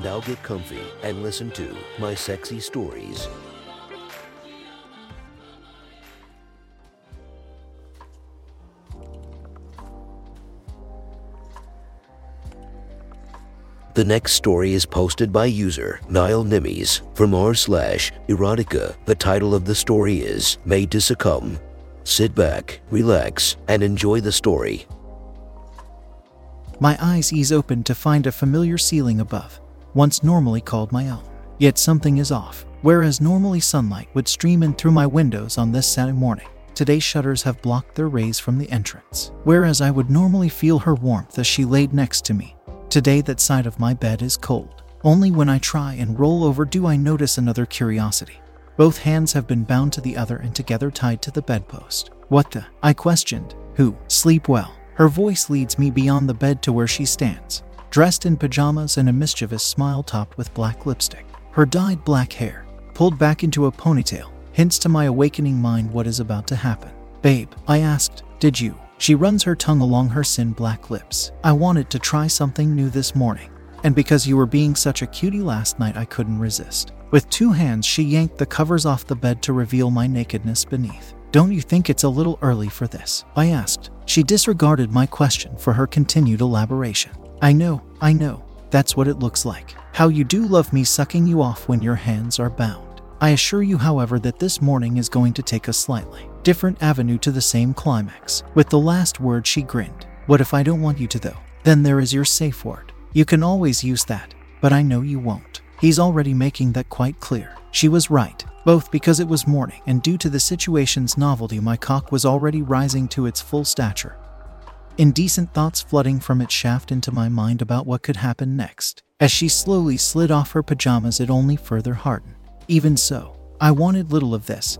Now get comfy and listen to my sexy stories. The next story is posted by user Niall Nimmies from r slash erotica. The title of the story is Made to Succumb. Sit back, relax, and enjoy the story. My eyes ease open to find a familiar ceiling above, once normally called my own. Yet something is off. Whereas normally sunlight would stream in through my windows on this Saturday morning, today shutters have blocked their rays from the entrance. Whereas I would normally feel her warmth as she laid next to me, today that side of my bed is cold. Only when I try and roll over do I notice another curiosity. Both hands have been bound to the other and together tied to the bedpost. What the? I questioned. Who? Sleep well. Her voice leads me beyond the bed to where she stands, dressed in pajamas and a mischievous smile topped with black lipstick. Her dyed black hair, pulled back into a ponytail, hints to my awakening mind what is about to happen. Babe, I asked, did you? She runs her tongue along her sin black lips. I wanted to try something new this morning, and because you were being such a cutie last night, I couldn't resist. With two hands, she yanked the covers off the bed to reveal my nakedness beneath. Don't you think it's a little early for this? I asked. She disregarded my question for her continued elaboration. I know, I know. That's what it looks like. How you do love me sucking you off when your hands are bound. I assure you, however, that this morning is going to take a slightly different avenue to the same climax. With the last word, she grinned. What if I don't want you to, though? Then there is your safe word. You can always use that, but I know you won't. He's already making that quite clear. She was right, both because it was morning and due to the situation's novelty, my cock was already rising to its full stature. Indecent thoughts flooding from its shaft into my mind about what could happen next. As she slowly slid off her pajamas, it only further hardened. Even so, I wanted little of this.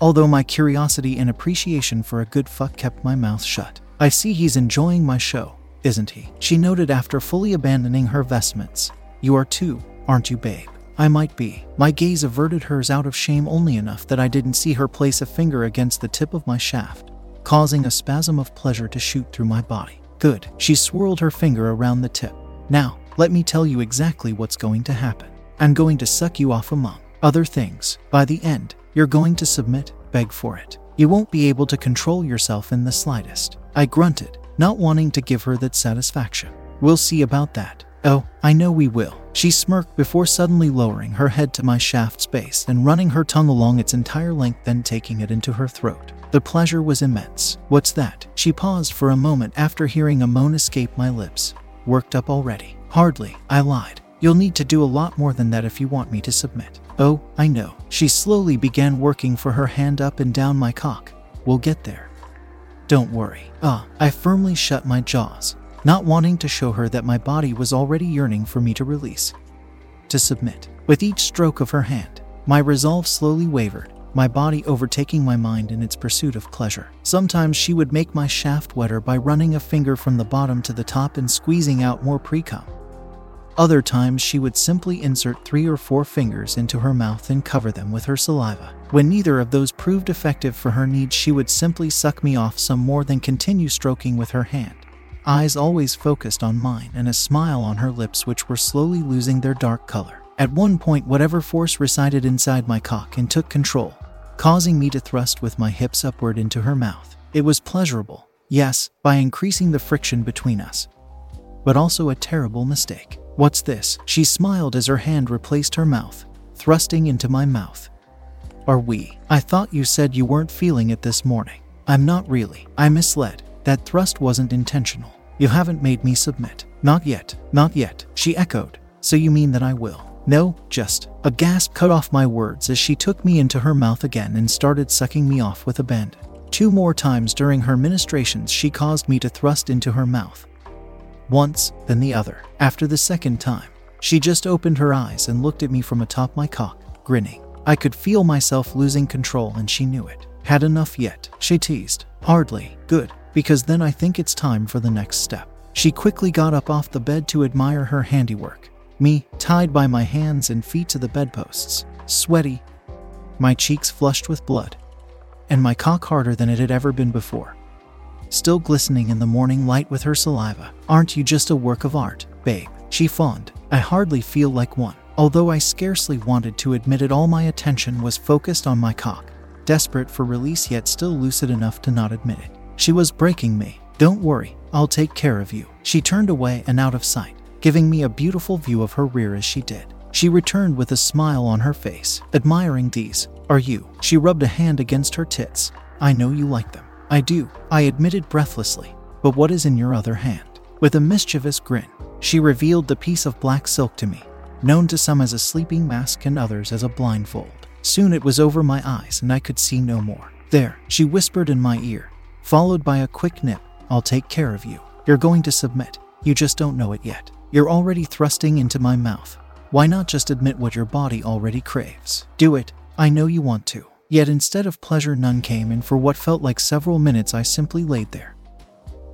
Although my curiosity and appreciation for a good fuck kept my mouth shut. I see he's enjoying my show, isn't he? She noted after fully abandoning her vestments. You are too, aren't you, babe? I might be. My gaze averted hers out of shame only enough that I didn't see her place a finger against the tip of my shaft, causing a spasm of pleasure to shoot through my body. Good. She swirled her finger around the tip. Now, let me tell you exactly what's going to happen. I'm going to suck you off among other things. By the end, you're going to submit, beg for it. You won't be able to control yourself in the slightest. I grunted, not wanting to give her that satisfaction. We'll see about that. Oh, I know we will. She smirked before suddenly lowering her head to my shaft's base and running her tongue along its entire length, then taking it into her throat. The pleasure was immense. What's that? She paused for a moment after hearing a moan escape my lips. Worked up already. Hardly, I lied. You'll need to do a lot more than that if you want me to submit. Oh, I know. She slowly began working for her hand up and down my cock. We'll get there. Don't worry. Ah, I firmly shut my jaws, not wanting to show her that my body was already yearning for me to release. To submit. With each stroke of her hand, my resolve slowly wavered, my body overtaking my mind in its pursuit of pleasure. Sometimes she would make my shaft wetter by running a finger from the bottom to the top and squeezing out more pre cum. Other times, she would simply insert three or four fingers into her mouth and cover them with her saliva. When neither of those proved effective for her needs, she would simply suck me off some more than continue stroking with her hand. Eyes always focused on mine and a smile on her lips, which were slowly losing their dark color. At one point, whatever force resided inside my cock and took control, causing me to thrust with my hips upward into her mouth. It was pleasurable, yes, by increasing the friction between us, but also a terrible mistake. What's this? She smiled as her hand replaced her mouth, thrusting into my mouth. Are we? I thought you said you weren't feeling it this morning. I'm not really. I misled. That thrust wasn't intentional. You haven't made me submit. Not yet. Not yet. She echoed. So you mean that I will? No, just. A gasp cut off my words as she took me into her mouth again and started sucking me off with abandon. Two more times during her ministrations, she caused me to thrust into her mouth, once, then the other. After the second time, She just opened her eyes and looked at me from atop my cock, grinning. I could feel myself losing control and she knew it. Had enough yet? She teased. Hardly. Good, because then I think it's time for the next step. She quickly got up off the bed to admire her handiwork. Me, tied by my hands and feet to the bedposts, sweaty, my cheeks flushed with blood, and my cock harder than it had ever been before. Still glistening in the morning light with her saliva. Aren't you just a work of art, babe? She fawned. I hardly feel like one. Although I scarcely wanted to admit it, all my attention was focused on my cock, desperate for release yet still lucid enough to not admit it. She was breaking me. Don't worry, I'll take care of you. She turned away and out of sight, giving me a beautiful view of her rear as she did. She returned with a smile on her face, admiring these. Are you? She rubbed a hand against her tits. I know you like them. I do, I admitted breathlessly. But what is in your other hand? With a mischievous grin, she revealed the piece of black silk to me, known to some as a sleeping mask and others as a blindfold. Soon it was over my eyes and I could see no more. There, she whispered in my ear, followed by a quick nip. I'll take care of you. You're going to submit. You just don't know it yet. You're already thrusting into my mouth. Why not just admit what your body already craves? Do it. I know you want to. Yet instead of pleasure, none came, and for what felt like several minutes, I simply laid there,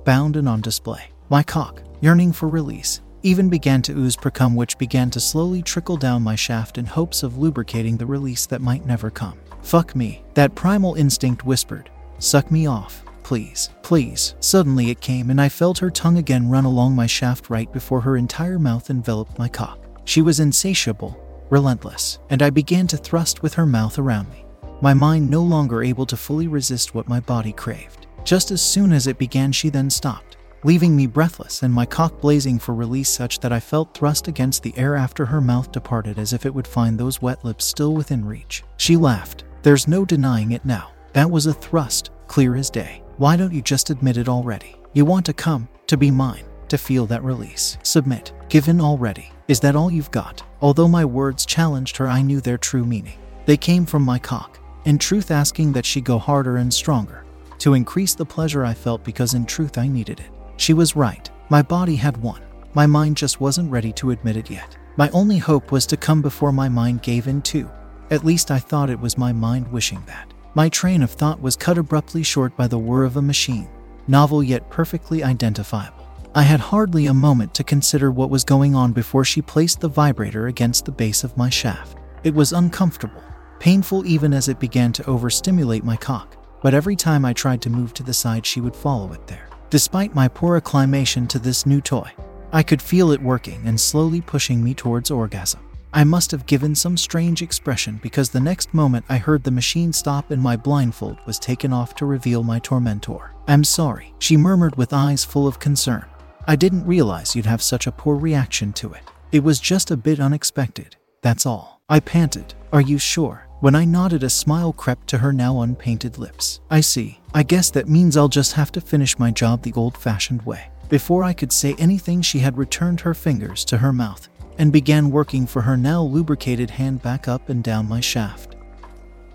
bound and on display. My cock, yearning for release, even began to ooze precum, which began to slowly trickle down my shaft in hopes of lubricating the release that might never come. Fuck me, that primal instinct whispered. Suck me off, please, please. Suddenly it came, and I felt her tongue again run along my shaft right before her entire mouth enveloped my cock. She was insatiable, relentless, and I began to thrust with her mouth around me, my mind no longer able to fully resist what my body craved. Just as soon as it began, she then stopped, leaving me breathless and my cock blazing for release, such that I felt thrust against the air after her mouth departed as if it would find those wet lips still within reach. She laughed. There's no denying it now. That was a thrust, clear as day. Why don't you just admit it already? You want to come, to be mine, to feel that release. Submit. Give in already. Is that all you've got? Although my words challenged her, I knew their true meaning. They came from my cock, in truth, asking that she go harder and stronger, to increase the pleasure I felt because in truth I needed it. She was right. My body had won. My mind just wasn't ready to admit it yet. My only hope was to come before my mind gave in too. At least I thought it was my mind wishing that. My train of thought was cut abruptly short by the whir of a machine, novel yet perfectly identifiable. I had hardly a moment to consider what was going on before she placed the vibrator against the base of my shaft. It was uncomfortable, painful even as it began to overstimulate my cock, but every time I tried to move to the side, she would follow it there. Despite my poor acclimation to this new toy, I could feel it working and slowly pushing me towards orgasm. I must have given some strange expression because the next moment I heard the machine stop and my blindfold was taken off to reveal my tormentor. I'm sorry, she murmured with eyes full of concern. I didn't realize you'd have such a poor reaction to it. It was just a bit unexpected, that's all. I panted. Are you sure? When I nodded, a smile crept to her now unpainted lips. I see. I guess that means I'll just have to finish my job the old fashioned way. Before I could say anything, she had returned her fingers to her mouth and began working for her now lubricated hand back up and down my shaft.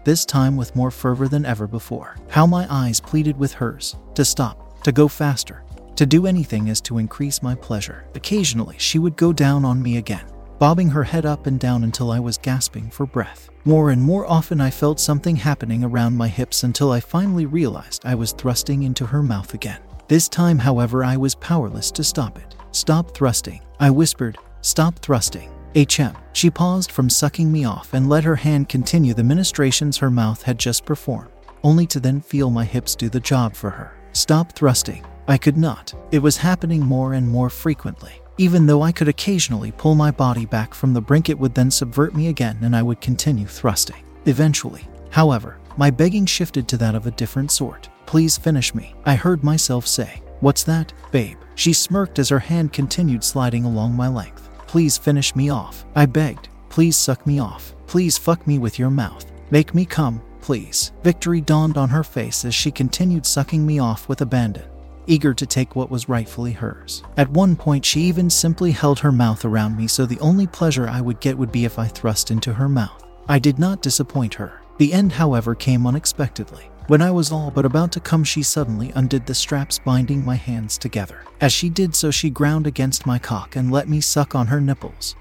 This time with more fervor than ever before. How my eyes pleaded with hers to stop, to go faster, to do anything as to increase my pleasure. Occasionally, she would go down on me again, bobbing her head up and down until I was gasping for breath. More and more often, I felt something happening around my hips until I finally realized I was thrusting into her mouth again. This time, however, I was powerless to stop it. Stop thrusting, I whispered. Stop thrusting. HM. She paused from sucking me off and let her hand continue the ministrations her mouth had just performed, only to then feel my hips do the job for her. Stop thrusting. I could not. It was happening more and more frequently. Even though I could occasionally pull my body back from the brink, it would then subvert me again and I would continue thrusting. Eventually, however, my begging shifted to that of a different sort. Please finish me, I heard myself say. What's that, babe? She smirked as her hand continued sliding along my length. Please finish me off, I begged. Please suck me off. Please fuck me with your mouth. Make me come, please. Victory dawned on her face as she continued sucking me off with abandon eager to take what was rightfully hers. At one point, she even simply held her mouth around me, so the only pleasure I would get would be if I thrust into her mouth. I did not disappoint her. The end, however, came unexpectedly. When I was all but about to come, she suddenly undid the straps binding my hands together. As she did so, she ground against my cock and let me suck on her nipples,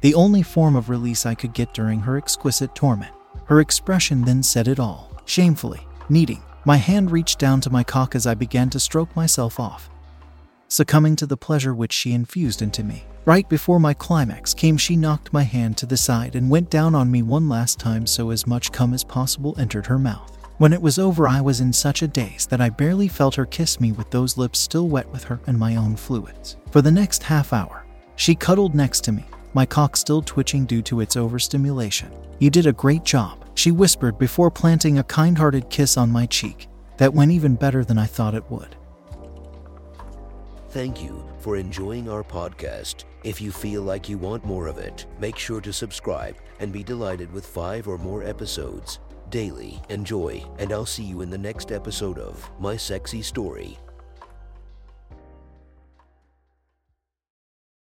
the only form of release I could get during her exquisite torment. Her expression then said it all. Shamefully, needing, my hand reached down to my cock as I began to stroke myself off, succumbing to the pleasure which she infused into me. Right before my climax came, she knocked my hand to the side and went down on me one last time so as much cum as possible entered her mouth. When it was over, I was in such a daze that I barely felt her kiss me with those lips still wet with her and my own fluids. For the next half hour, she cuddled next to me, my cock still twitching due to its overstimulation. You did a great job, she whispered before planting a kind hearted kiss on my cheek that went even better than I thought it would. Thank you for enjoying our podcast. If you feel like you want more of it, make sure to subscribe and be delighted with five or more episodes daily. Enjoy, and I'll see you in the next episode of My Sexy Story.